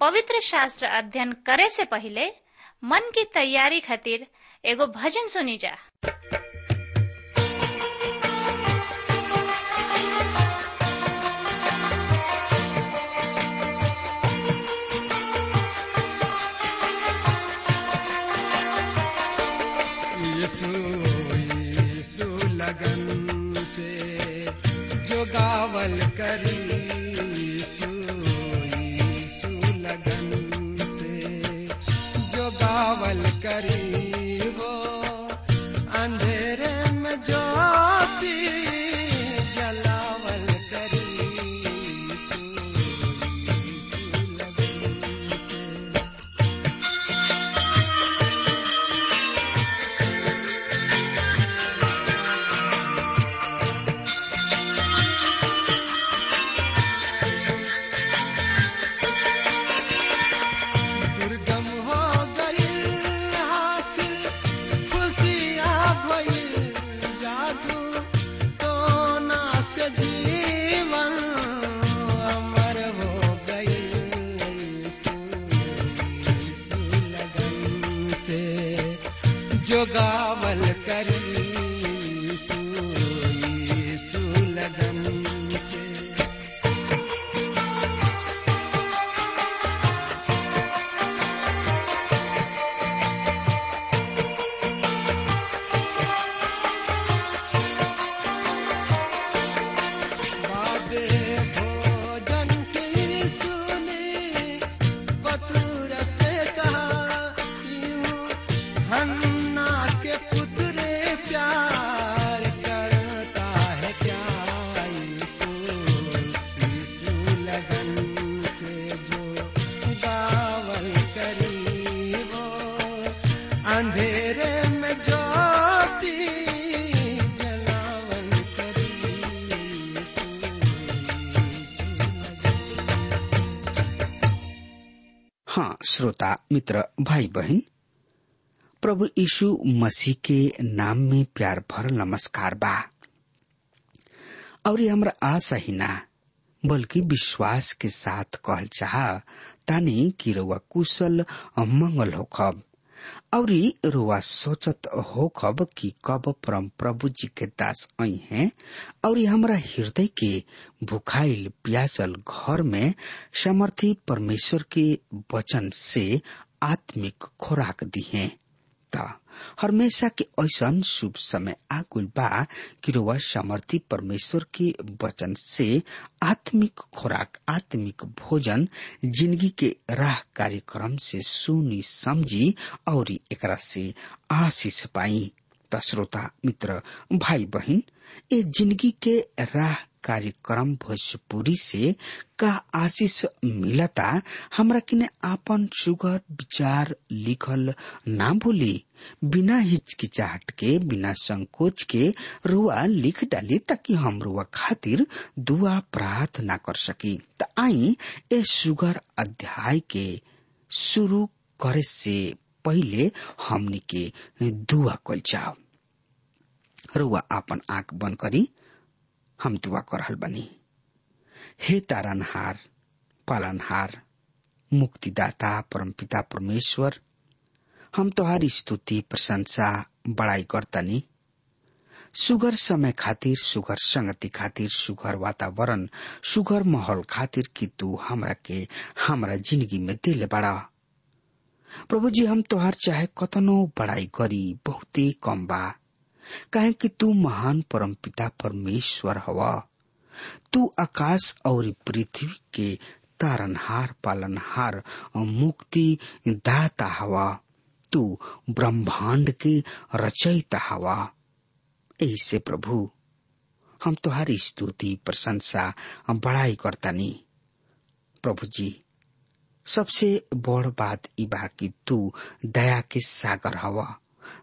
पवित्र शास्त्र अध्ययन करे से पहले मन की तैयारी खातिर एगो भजन सुनी जा। लगन से जो गावल करी। करी जोगावल योगावलकरी सु श्रोता, मित्र भाई बहन प्रभु यीशु मसीह के नाम में प्यार भर नमस्कार बा। और हमरा आशा ही ना, बल्कि विश्वास के साथ कहल चाह तानी कि रउआ कुशल मंगल होखब। और रुआ सोचत हो कब कि कब परम प्रभु जी के दास आई हैं और हमारा हृदय के भुखाइल प्यासल घर में समर्थी परमेश्वर के वचन से आत्मिक खुराक दी है त हमेशा के ऐसन शुभ समय आगुल बा कि समर्थी परमेश्वर के वचन से आत्मिक खुराक, आत्मिक भोजन, ज़िंदगी के राह कार्यक्रम से सुनी, समझी और एकरा से आशीष पाई। श्रोता, मित्र भाई बहन ए ज़िंदगी के राह कार्यक्रम भोजपुरी से का आशीष मिलता, हमरा किने आपन सुगर विचार, लिखल ना भूली। बिना हिचकिचाहट के, बिना संकोच के रुआ लिख डाली ताकि हम रुआ खातिर दुआ प्रार्थना कर सकी। त आई ए सुगर अध्याय के शुरू करे से पहिले हमनी के दुआ कल जाओ। रुआ आपन आँख बंद करी। हम दुआ कर बनी। हे तारनहार, पालनहार, मुक्तिदाता, परमपिता, परमेश्वर, हम तोहारी स्तुति, प्रशंसा, बड़ाई करतनी। सुगर समय खातिर, सुगर संगति खातिर, सुगर वातावरण, सुगर माहौल खातिर कि तू हमरा के हमरा ज़िंदगी में दिल बड़ा। प्रभु जी, हम तोहार चाहे कतनो बड़ाई करी, बहुते कम बा। काहे कि तू महान परमपिता परमेश्वर हवा। तू आकाश और पृथ्वी के तारनहार पालनहार, मुक्ति दाता हवा। तू ब्रह्मांड के रचयिता हवा। ऐसे प्रभु, हम तुम्हारी स्तुति, प्रशंसा, बड़ाई करतानी प्रभु जी, सबसे बड़ बात ई बा कि तू दया के सागर हवा।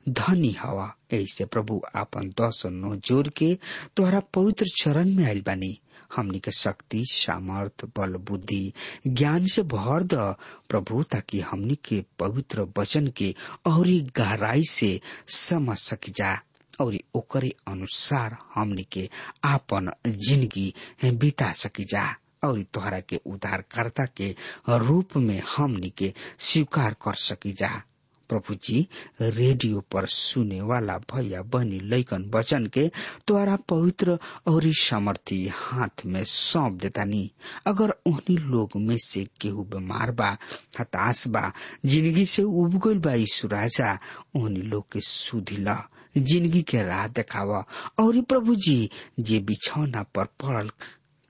धनी हवा। ऐसे प्रभु, आपन नो ज़ोर के तोहरा पवित्र चरण में आयल बानी। हमनी के शक्ति, सामर्थ, बल, बुद्धि, ज्ञान से भर द। प्रभु, ताकि हमनी के पवित्र वचन के और गहराई से समझ सकी जा। और ओकरे अनुसार हमनी के आपन ज़िंदगी बिता सकी जा। और तोहरा के उद्धारकर्ता के रूप में हमनी के स्वीकार कर सकी जा। प्रभु जी रेडियो पर सुने वाला भैया बहनी लैकन वचन के द्वारा पवित्र और समर्थी हाथ में सौंप देतानी। अगर उन्हीं लोग में से केहू बीमार बा, हताश बा, ज़िंदगी से उब गइल बा यीशु राजा उन्हीं लोग के सुधिला, ज़िंदगी के राह देखावा। और प्रभु जी जे बिछौना पर पड़ल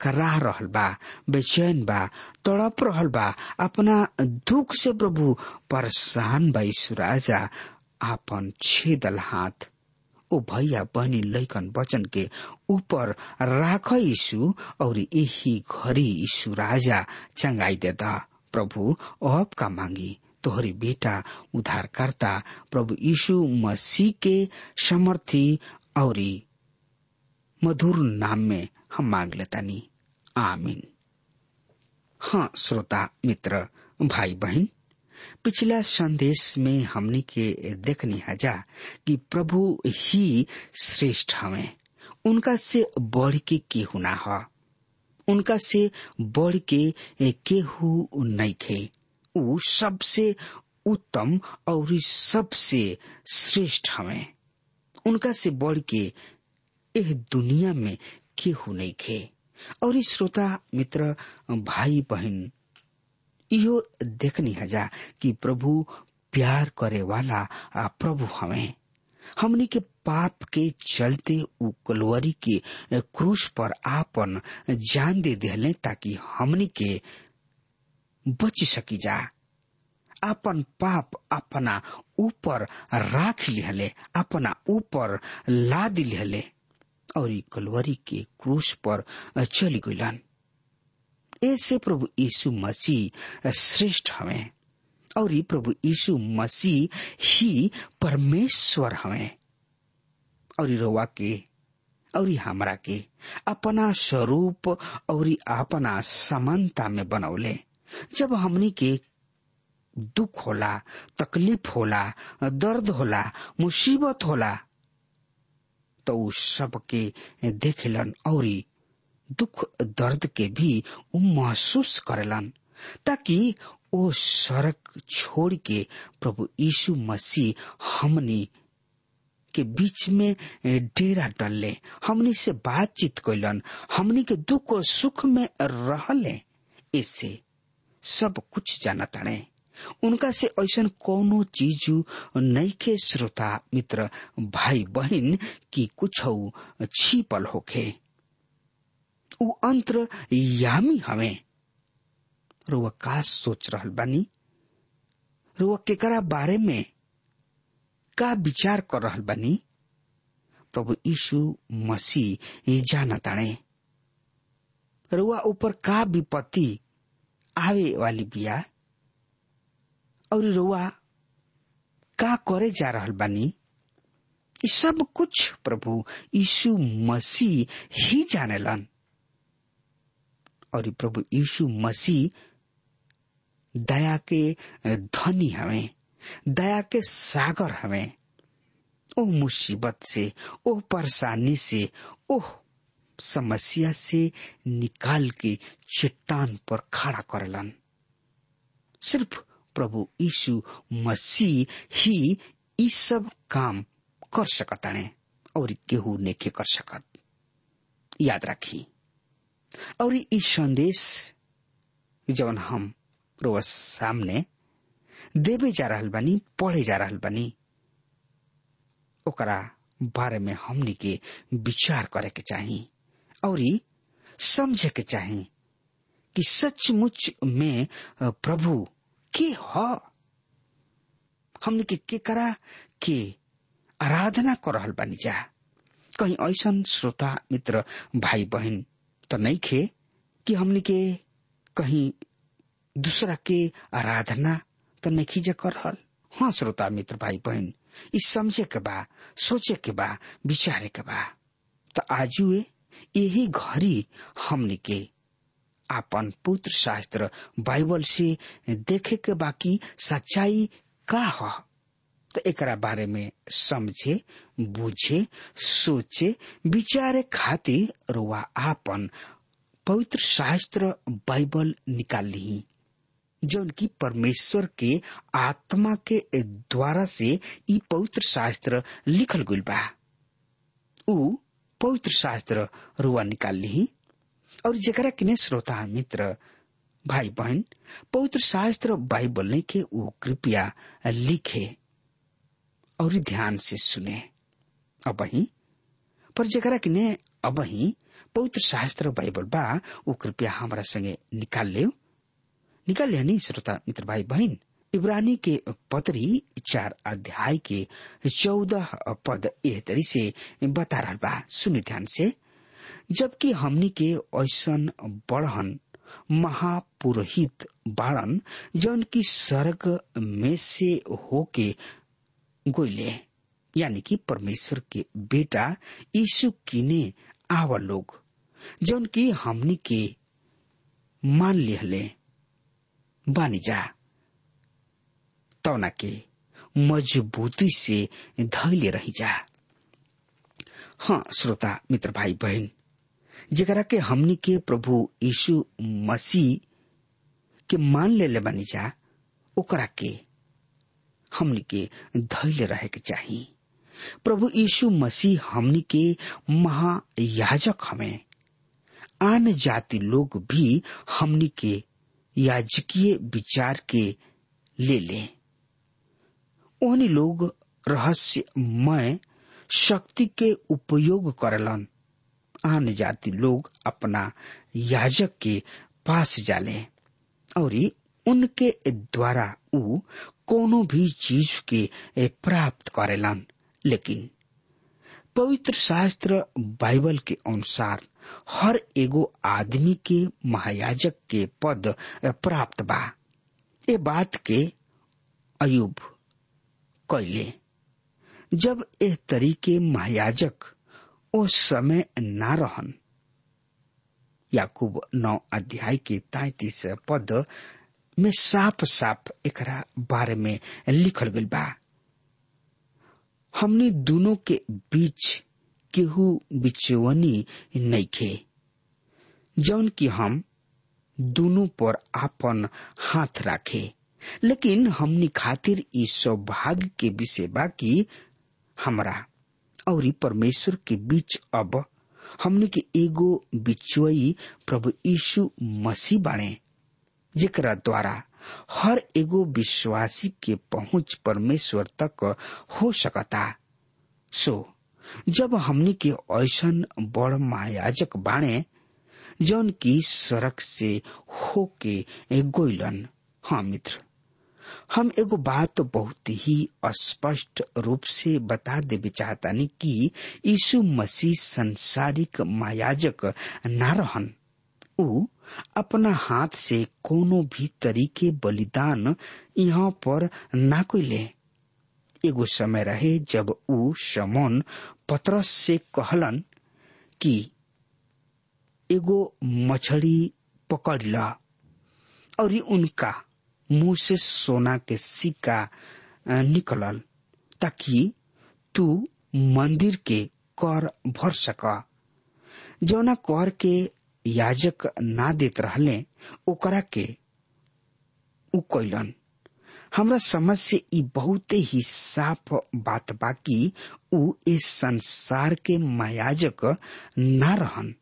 कराह रहल बा, बेचैन बा, तड़प रहल बा, अपना दुख से प्रभु परेशान बा, यीशु छेदल हाथ। ओ भैया बहनी लैकन वचन के ऊपर राख यीशु और यही घड़ी यीशु राजा चंगाई देता। प्रभु, अब का मांगी? तोहरी बेटा उद्धारकर्ता प्रभु यीशु मसीह के समर्थी और मधुर नाम में हम मांग लेतानी आमीन। हाँ श्रोता, मित्र भाई बहन पिछला संदेश में हमने के देखनी हजा कि प्रभु ही श्रेष्ठ हमें। उनका से बढ़ के केहू ना ह। उनका से बढ़ के केहू नहीं खे। उ सबसे उत्तम और सबसे श्रेष्ठ हमें। उनका से बढ़ के एह दुनिया में केहू नहीं खे। और श्रोता, मित्र, भाई, बहन, इहो देखनी हजा कि प्रभु प्यार करे वाला प्रभु हमें। हमनी के पाप के चलते उ कलवरी के क्रूस पर आपन जान दे दिले ताकि हमनी के बच सकी जा। अपन पाप अपना ऊपर राख लिहले, अपना ऊपर लाद लिहले। और कलवरी के क्रूस पर चली गईलन ऐसे प्रभु यीशु मसीह श्रेष्ठ हमें, और प्रभु यीशु मसीह ही परमेश्वर हमें। और रोवा के, और हमरा के अपना स्वरूप और अपना समानता में बनौले। जब हमनी के दुख होला, तकलीफ़ होला, दर्द होला, मुसीबत होला तो सबके देखेलन और दुख दर्द के भी उ महसूस करलन, ताकि ओ सड़क छोड़ के प्रभु यीशु मसीह हमनी के बीच में डेरा डलले, हमनी से बातचीत कैलन हमनी के दुख और सुख में रहले इससे सब कुछ जानताड़े उनका से ऐसा कोनो चीज़ के श्रोता मित्र, भाई बहन की कुछ छिपल होखे उ अंतर यामी हमें। रुआ का सोच रहल बानी। रुआ केकरा बारे में का विचार कर रहल बानी। प्रभु यीशु मसीह जाना ताणे रुआ ऊपर का विपत्ति आवे वाली बिया। और रुआ, का करे जा रहल बानी? ये सब कुछ प्रभु यीशु मसीह ही जानेलन। और प्रभु यीशु मसीह दया के धनी हमें दया के सागर हमें ओ मुसीबत से, ओ परेशानी से, ओ समस्या से निकाल के चट्टान पर खड़ा करलन। सिर्फ़ प्रभु यीशु मसीह ही ई सब काम कर सकताने और केहू नेके कर सकत। याद रखी। और ई संदेश जवन हम रोज सामने देवे जा रहा बानी, पढ़े जा रहा बानी, ओकरा बारे में हमनी के विचार करे के चाही और समझे के चाही कि सचमुच में प्रभु के ह? हमनी के केकरा के आराधना कर रहल बानी जा। कहीं ऐसा श्रोता, मित्र भाई बहन तो नहीं खे कि हमनी के कहीं दूसरा के आराधना तो नहीं जा कर रहल हाँ श्रोता, मित्र भाई बहन ई समझे के बा, सोचे के बा, विचारे के बा। तो आजुए यही घड़ी हमने के आपन पुत्र शास्त्र बाइबल से देखे के बाकी सच्चाई का ह। तो एकरा बारे में समझे, बुझे, सोचे, विचारे खातिर रुआ आपन पवित्र शास्त्र बाइबल निकाल ली जौन की परमेश्वर के आत्मा के द्वारा से ई पवित्र शास्त्र लिखल गुल बा। पवित्र शास्त्र रुआ निकाल ली और जरा किने श्रोता मित्र भाई बहन पवित्र शास्त्र बाइबल ने के वो कृपया लिखे और ध्यान से सुने। अब ही पर जरा किने अब ही पवित्र शास्त्र बाइबल बा, वो कृपया हमारा संगे निकाल ले निकाल ले नहीं श्रोता मित्र भाई बहन इब्रानी के पत्री चार अध्याय के चौदह पद एह तरी से बता रहा बा। सुनि ध्यान से। जबकि हमनी के ऐसन बढ़न महापुरोहित बाड़न, जौन की स्वर्ग में से होके गोइले यानी कि परमेश्वर के बेटा यीशु किने आवा लोग, जौन की हमनी के मान लिहले बानी जा। तौना के मजबूती से धैले रही जा। हाँ श्रोता, मित्र भाई बहन जरा के हमनी के प्रभु यीशु मसीह के मान ले ले बनी जा, ओकरा के हमनी के धैर्य रहे के चाहिए प्रभु यीशु मसीह हमनी के महायाजक हमें। आन जाति लोग भी हमनी के याजकीय विचार के ले ले। लोग रहस्यमय शक्ति के उपयोग करलन। आन जाति लोग अपना याजक के पास जाले और उनके द्वारा उ कोनो भी चीज़ के प्राप्त करेलन लेकिन पवित्र शास्त्र बाइबल के अनुसार हर एगो आदमी के महायाजक के पद प्राप्त बा। ए बात के अयुब कैले जब एह तरीके महायाजक ओ समय ना रहन। याकूब नौ अध्याय के तैतीस पद में साफ़ साफ़ एक बारे में लिखल गइल बा। हमने दोनों के बीच केहू बिचवनी नइखे जौन कि हम दोनों पर आपन हाथ रखे। लेकिन हमनी खातिर ई सौभाग्य के विषय बा कि हमरा और परमेश्वर के बीच अब हमने के एगो बिचुई प्रभु यीशु मसीह बाणे जेकरा द्वारा हर एगो विश्वासी के पहुँच परमेश्वर तक हो सकता। सो, जब हमने के ऐसन बड़ महायाजक बाणे जौन की सड़क से होके गोइलन। हाँ मित्र हम एगो बात तो बहुत ही स्पष्ट रूप से बता देवे चाहतानी कि यीशु मसीह संसारिक मायाजक न रहन। उ अपना हाथ से कोनो भी तरीके बलिदान यहाँ पर ना कोइले। एगो समय रहे जब उ शमोन पतरस से कहलन कि एगो मछली पकड़ ला और उनका मुँह से सोना के सिक्का निकलल ताकि तू मंदिर के कर भर सका जौना कर के याजक ना देत रहले ओकरा के उ हमरा समझ से ई बहुत ही साफ़ बात बाकी उ इस संसार के मायाजक ना रहन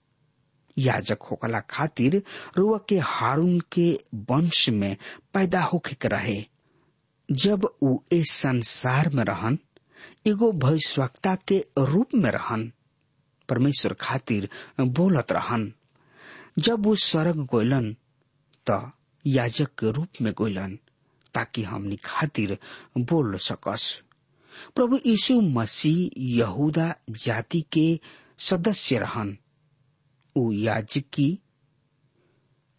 याजक होकला खातिर रुआ के हारून के वंश में पैदा होके रहे। जब उ इस संसार में रहन, एगो भविष्यवक्ता के रूप में रहन, परमेश्वर खातिर बोलत रहन। जब वो स्वर्ग गोयलन, त याजक के रूप में गोयलन, ताकि हमनी खातिर बोल सकस। प्रभु यीशु मसीह यहूदा जाति के सदस्य रहन। उ याजकी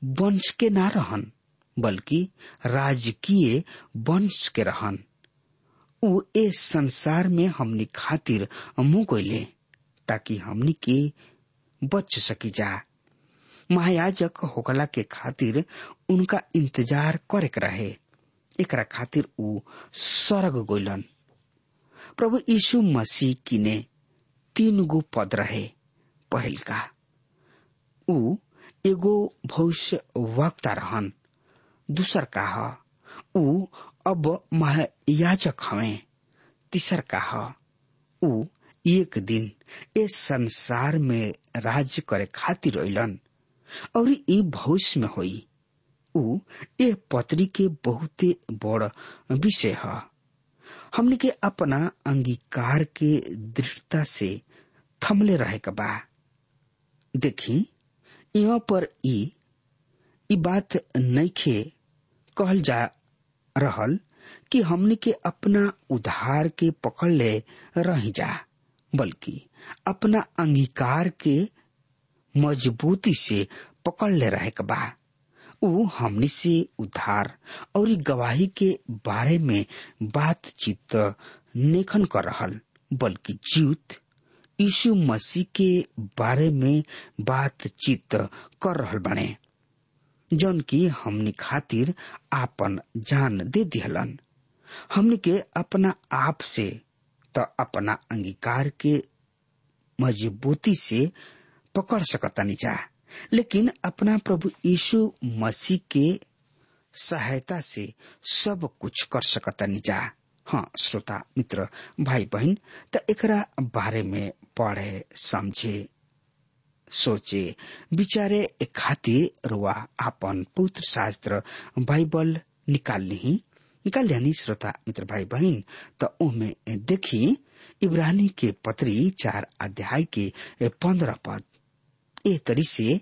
वंश के ना रहन, बल्कि राजकीय वंश के रहन। उ ए संसार में हमनी खातिर मुँह गईले ताकि हमनी के बच सकी जा। महायाजक होकला के खातिर उनका इंतज़ार करे रहे, एकरा खातिर उ स्वर्ग गोलन प्रभु यीशु मसीह किने तीन गो पद रहे पहिल का उ एगो भविष्य वक्ता रहन। दूसर का उ अब महायाजक हवे। तीसर का ह उ एक दिन इस संसार में राज्य करे खातिर अलन और ई भविष्य में होई। उ ए पत्री के बहुते बड़ विषय है। हमने के अपना अंगीकार के दृढ़ता से थमले रहे बा। देखी यहाँ पर ई ई बात नइखे कहल जा रहल कि हमने के अपना उधार के पकड़ ले रह जा, बल्कि अपना अंगीकार के मजबूती से पकड़ ले रहे बा। उ हमनी से उधार और गवाही के बारे में बातचीत नेखन कर रहल बल्कि जीवित यीशु मसीह के बारे में बातचीत कर रहल बने जौन की हमने खातिर आपन जान दे दिहलन। हमने के अपना आप से त अपना अंगीकार के मजबूती से पकड़ सकतानी जा लेकिन अपना प्रभु यीशु मसीह के सहायता से सब कुछ कर सकतानी जा हाँ श्रोता, मित्र भाई बहन त एकरा बारे में पढ़े, समझे, सोचे। विचारे खातिर रुआ आपन पुत्र शास्त्र बाइबल निकाल ली निकाल लिया श्रोता, मित्र भाई बहन त उनमें देखी इब्रानी के पत्री चार अध्याय के पंद्रह पद। ए तरी से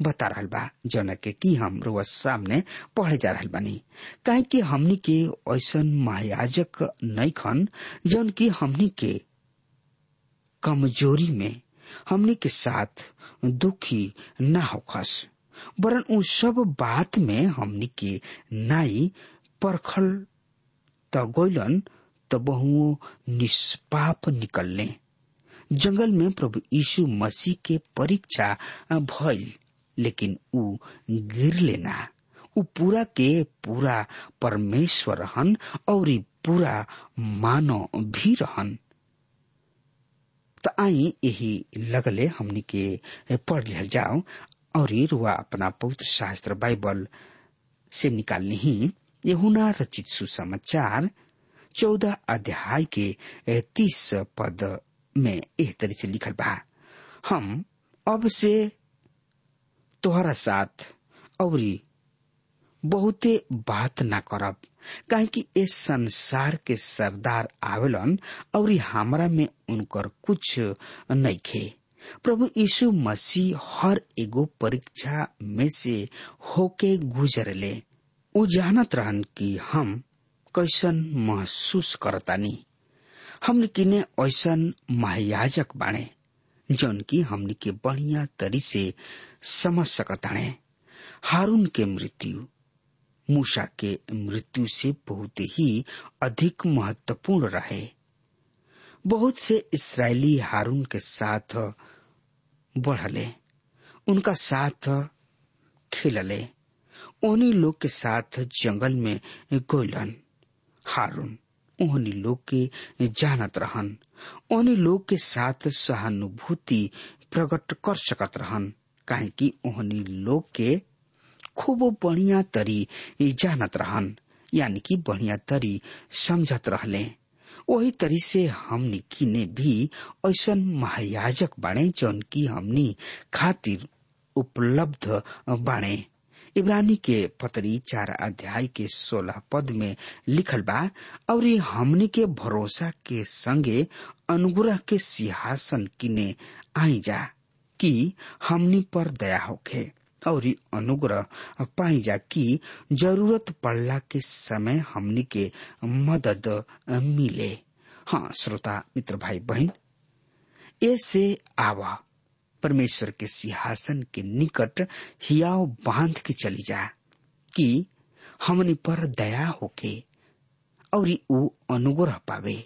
बता रहल बा जौन के की हम रुआ सामने पढ़े जा रहल बानी। काहे कि हमनी के ऐसन महायाजक नहीं खन जौन की हमनी के कमज़ोरी में हमनी के साथ दुखी न होखस वरन उन सब बात में हमनी के नाई परखल त गोइलन त बहुओ निष्पाप निकलने। जंगल में प्रभु यीशु मसीह के परीक्षा भइल, लेकिन उ गिर लेना। उ पूरा के पूरा परमेश्वर रहन और पूरा मानव भी रहन। आई यही लगले हमनी के पढ़ लिहल जाओ, और रुआ अपना पवित्र शास्त्र बाइबल से निकालनी ही। यहुना रचित सुसमाचार, चौदह अध्याय के तीस पद में एह तरह से लिखल बा। हम अब से तोहरा साथ और बहुते बात ना करब। काहे कि इस संसार के सरदार आवेलन और हमरा में उनकर कुछ नहीं खे। प्रभु यीशु मसीह हर एगो परीक्षा में से होके गुजरले। उ जानत रहन कि हम कैसन महसूस करतानी। हमने किने ऐसन महायाजक बाणे, जौन की हमने के बढ़िया तरी से समझ सकताणे हारून के मृत्यु मूसा के मृत्यु से बहुत ही अधिक महत्वपूर्ण रहे। बहुत से इसराइली हारून के साथ बढ़ले। उनका साथ खेलले। उन्हीं लोग के साथ जंगल में गोलन, हारून, उन्हीं लोग के जानत रहन। उन्हीं लोग के साथ सहानुभूति प्रकट कर सकत रहन, काहे कि उन्हीं लोग के खूब बढ़िया तरी जानत रहन, यानी कि बढ़िया तरी समझत रहले। वही तरी से हमनी किने भी ऐसन महायाजक बाणे जौन की हमनी खातिर उपलब्ध बाणे इब्रानी के पतरी चार अध्याय के सोलह पद में लिखल बा और हमनी के भरोसा के संगे अनुग्रह के सिंहासन किने आई जा, कि हमनी पर दया होखे। और अनुग्रह पाई जा कि ज़रूरत पड़ला के समय हमनी के मदद मिले। हाँ श्रोता, मित्र भाई बहन ऐसे आवा, परमेश्वर के सिंहासन के निकट हियाव बाँध के चली जा, कि हमनी पर दया होके और ऊ अनुग्रह पावे।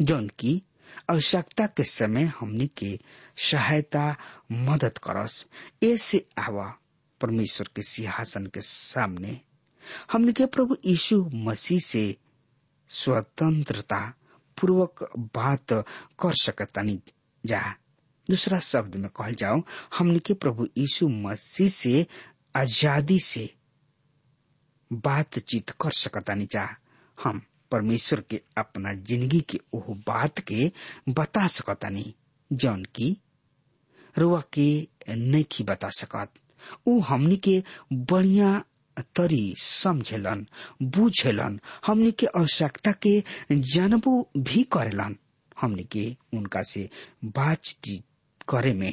जौन की आवश्यकता के समय हमनी के सहायता, मदद करस। ऐसे आवा परमेश्वर के सिंहासन के सामने हमने के प्रभु यीशु मसीह से स्वतंत्रता पूर्वक बात कर सकतानी जा, दूसरा शब्द में कहल जाओ हमने के प्रभु यीशु मसीह से आज़ादी से बातचीत कर सकतानी जा, हम परमेश्वर के अपना ज़िंदगी के ओह बात के बता सकतानी जौन की रुआ के नहीं बता सकत। ऊ हमनी के बढ़िया तरी समझेलन, बुझेलन, हमनी के आवश्यकता के जानबो भी करेलन। हमनी के उनका से बातचीत करे में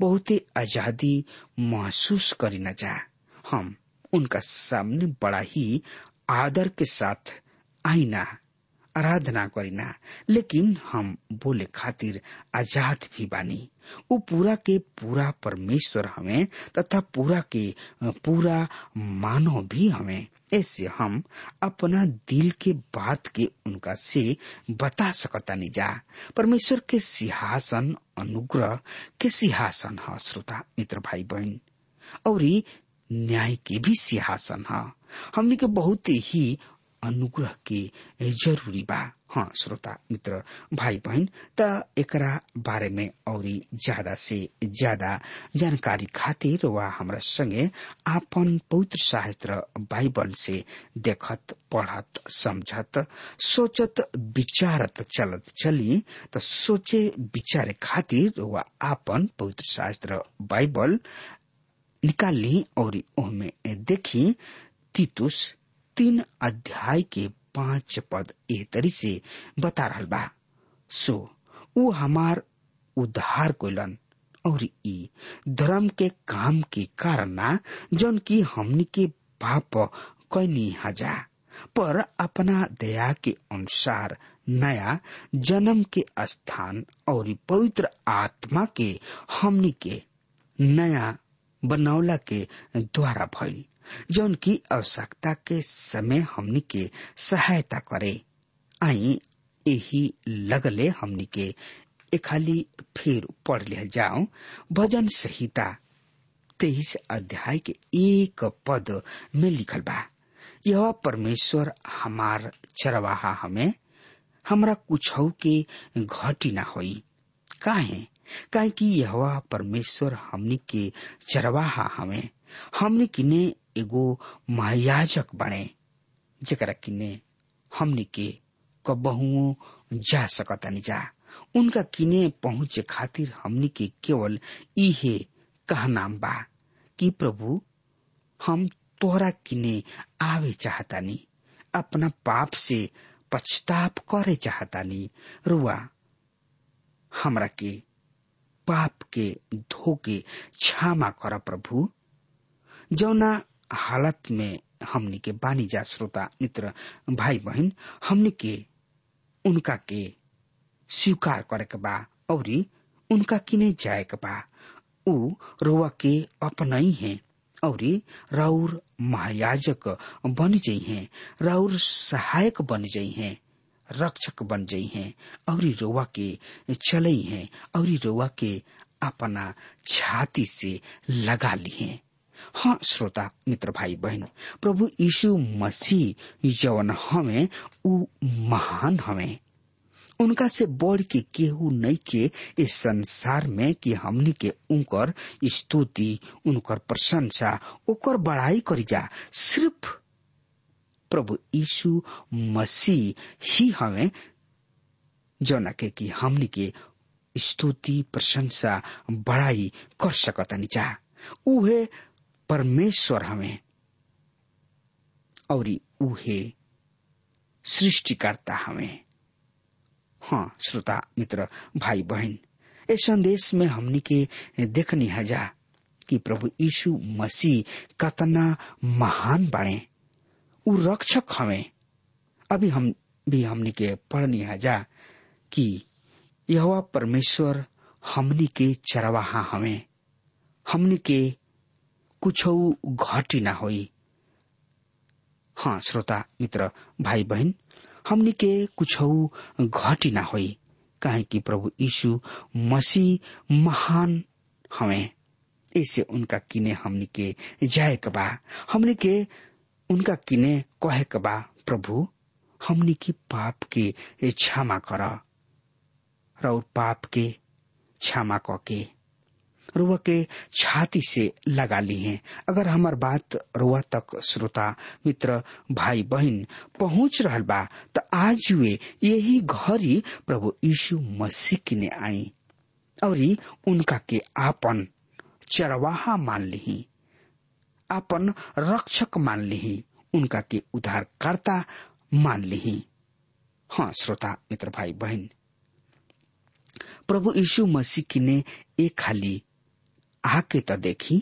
बहुते आज़ादी महसूस करी न जा। हम उनका सामने बड़ा ही आदर के साथ आईना, आराधना करीना, लेकिन हम बोले खातिर आज़ाद भी बानी। वो पूरा के पूरा परमेश्वर हमें तथा पूरा के पूरा मानव भी हमें ऐसे हम अपना दिल के बात के उनका से बता सकता नहीं जा। परमेश्वर के सिंहासन, अनुग्रह के सिंहासन है, श्रोता, मित्र भाई बहन और न्याय के भी सिंहासन है। हमने के बहुत ही अनुग्रह के ज़रूरी बा। हाँ श्रोता, मित्र भाई बहन त एकरा बारे में और ज़्यादा से ज़्यादा जानकारी खातिर वा हमरा संगे आपन पवित्र शास्त्र बाइबल से देखत, पढ़त, समझत, सोचत, विचारत, चलत चली, त सोचे, विचारे खातिर वा आपन पवित्र शास्त्र बाइबल निकाली और देखी, तीतुस तीन अध्याय के पाँच पद ए तरी से बता रहा बा। सो वो हमार उद्धार कोलन और ई धर्म के काम के कारण ना, जौन की हमनी के पाप कैनी हजा। पर अपना दया के अनुसार नया जन्म के स्थान और पवित्र आत्मा के हमनी के नया बनौला के द्वारा भइल। जौन की आवश्यकता के समय हमनी के सहायता करे। आई यही लगले हमनी के खाली फिर पढ़ लिया जाओ भजन संहिता, तेईस अध्याय के एक पद में लिखल बा। यह परमेश्वर हमार चरवाहा हमें, हमरा कुछ के घटी ना होई। काहे? काहे कि यह परमेश्वर हमनी के चरवाहा हमें। हमनी किने एगो महायाजक बने जरा किने हमनी के कबहुओ जा सकतानी जा। उनका किने पहुँचे खातिर हमनी के केवल इहे कहनाम बा कि प्रभु, हम तोरा किने आवे चाहता चाहतानी अपना पाप से पछताप करे चाहता चाहतानी रुआ, हमरा के पाप के धोके क्षमा कर प्रभु। जौना हालत में हमने के बानी जा श्रोता मित्र भाई बहन, हमने के उनका के स्वीकार करे के बा और उनका किने जाए के बा। ऊ रुआ के अपना ही और राउर महायाजक बन जाइ हैं, राउर सहायक बन जाइ हैं, रक्षक बन जाइ हैं और रोवा के चलई हैं और रोवा के अपना छाती से लगा ली हैं। हाँ श्रोता, मित्र भाई बहन प्रभु यीशु मसीह जवन हमें उ महान हमें। उनका से बढ़ के केहू नहीं के इस संसार में कि हमने के उनकर स्तुति, उनकर प्रशंसा ओकर बड़ाई करी जा। सिर्फ़ प्रभु यीशु मसीह ही हमें जौना के कि हमनी के स्तुति, प्रशंसा, बड़ाई कर सकतनी जा। उहे परमेश्वर हमें और सृष्टिकर्ता हमें। हाँ श्रोता, मित्र, भाई, बहन, इस संदेश में हमने के देखनी हजा कि प्रभु यीशु मसीह कतना महान बने उ रक्षक हमें। अभी हम, भी हमने के पढ़नी हजा कि यह परमेश्वर हमनी के चरवाहा हमें, हमनी के कुछ घटी ना होई हाँ श्रोता, मित्र भाई बहन हमनी के कुछ घटी ना होई काहे कि प्रभु यीशु मसीह महान हमें ऐसे उनका किने हमनी के जाए के बा। हमनी के उनका किने कहे के बा, प्रभु, हमने की पाप के क्षमा कर, और पाप के क्षमा क रुआ के छाती से लगा ली है। अगर हमार बात रुआ तक श्रोता, मित्र, भाई, बहन पहुँच रहल बा, त आज वे यही घरी प्रभु यीशु मसीह किने आई। और उनका के आपन चरवाहा मान ली आपन रक्षक मान ली उनका के उद्धारकर्ता मान ली हाँ। श्रोता, मित्र, भाई, बहन। प्रभु यीशु मसीह की ने एक खाली आके त देखी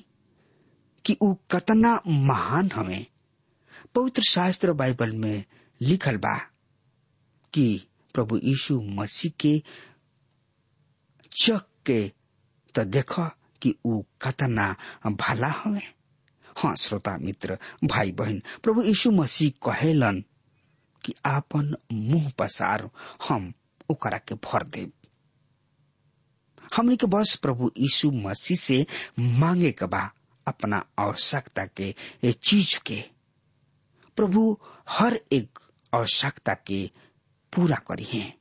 कि ऊ कतना महान हमें। पवित्र शास्त्र बाइबल में लिखल बा कि प्रभु यीशु मसीह के चक के त देख कि ऊ कतना भला हमें। हाँ श्रोता, मित्र भाई बहन प्रभु यीशु मसीह कहेलन कि आपन मुँह पसार, हम ओकरा के भर देव हमनी के बस प्रभु यीशु मसीह से मांगे के बा अपना आवश्यकता के चीज़ के। प्रभु, हर एक आवश्यकता के पूरा करी है।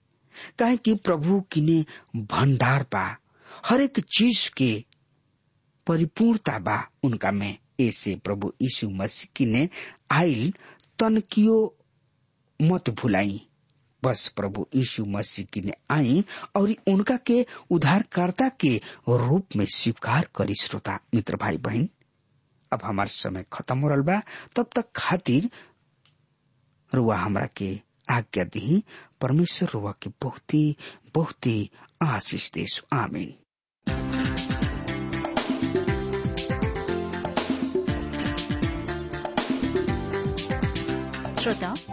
कहे कि प्रभु किने भंडार बा, हर एक चीज़ के परिपूर्णता बा उनका में। ऐसे प्रभु यीशु मसीह किने आइल तनकियो मत भुलाई। बस प्रभु यीशु मसीह की ने आई और उनका के उद्धारकर्ता के रूप में स्वीकार करी। श्रोता, मित्र भाई, बहन, अब हमार समय खत्म हो रहा तब तक खातिर रुआ हमरा के आज्ञा दी। परमेश्वर रुआ के बहुत ही बहुत ही आशीष देश आमीन। श्रोताओं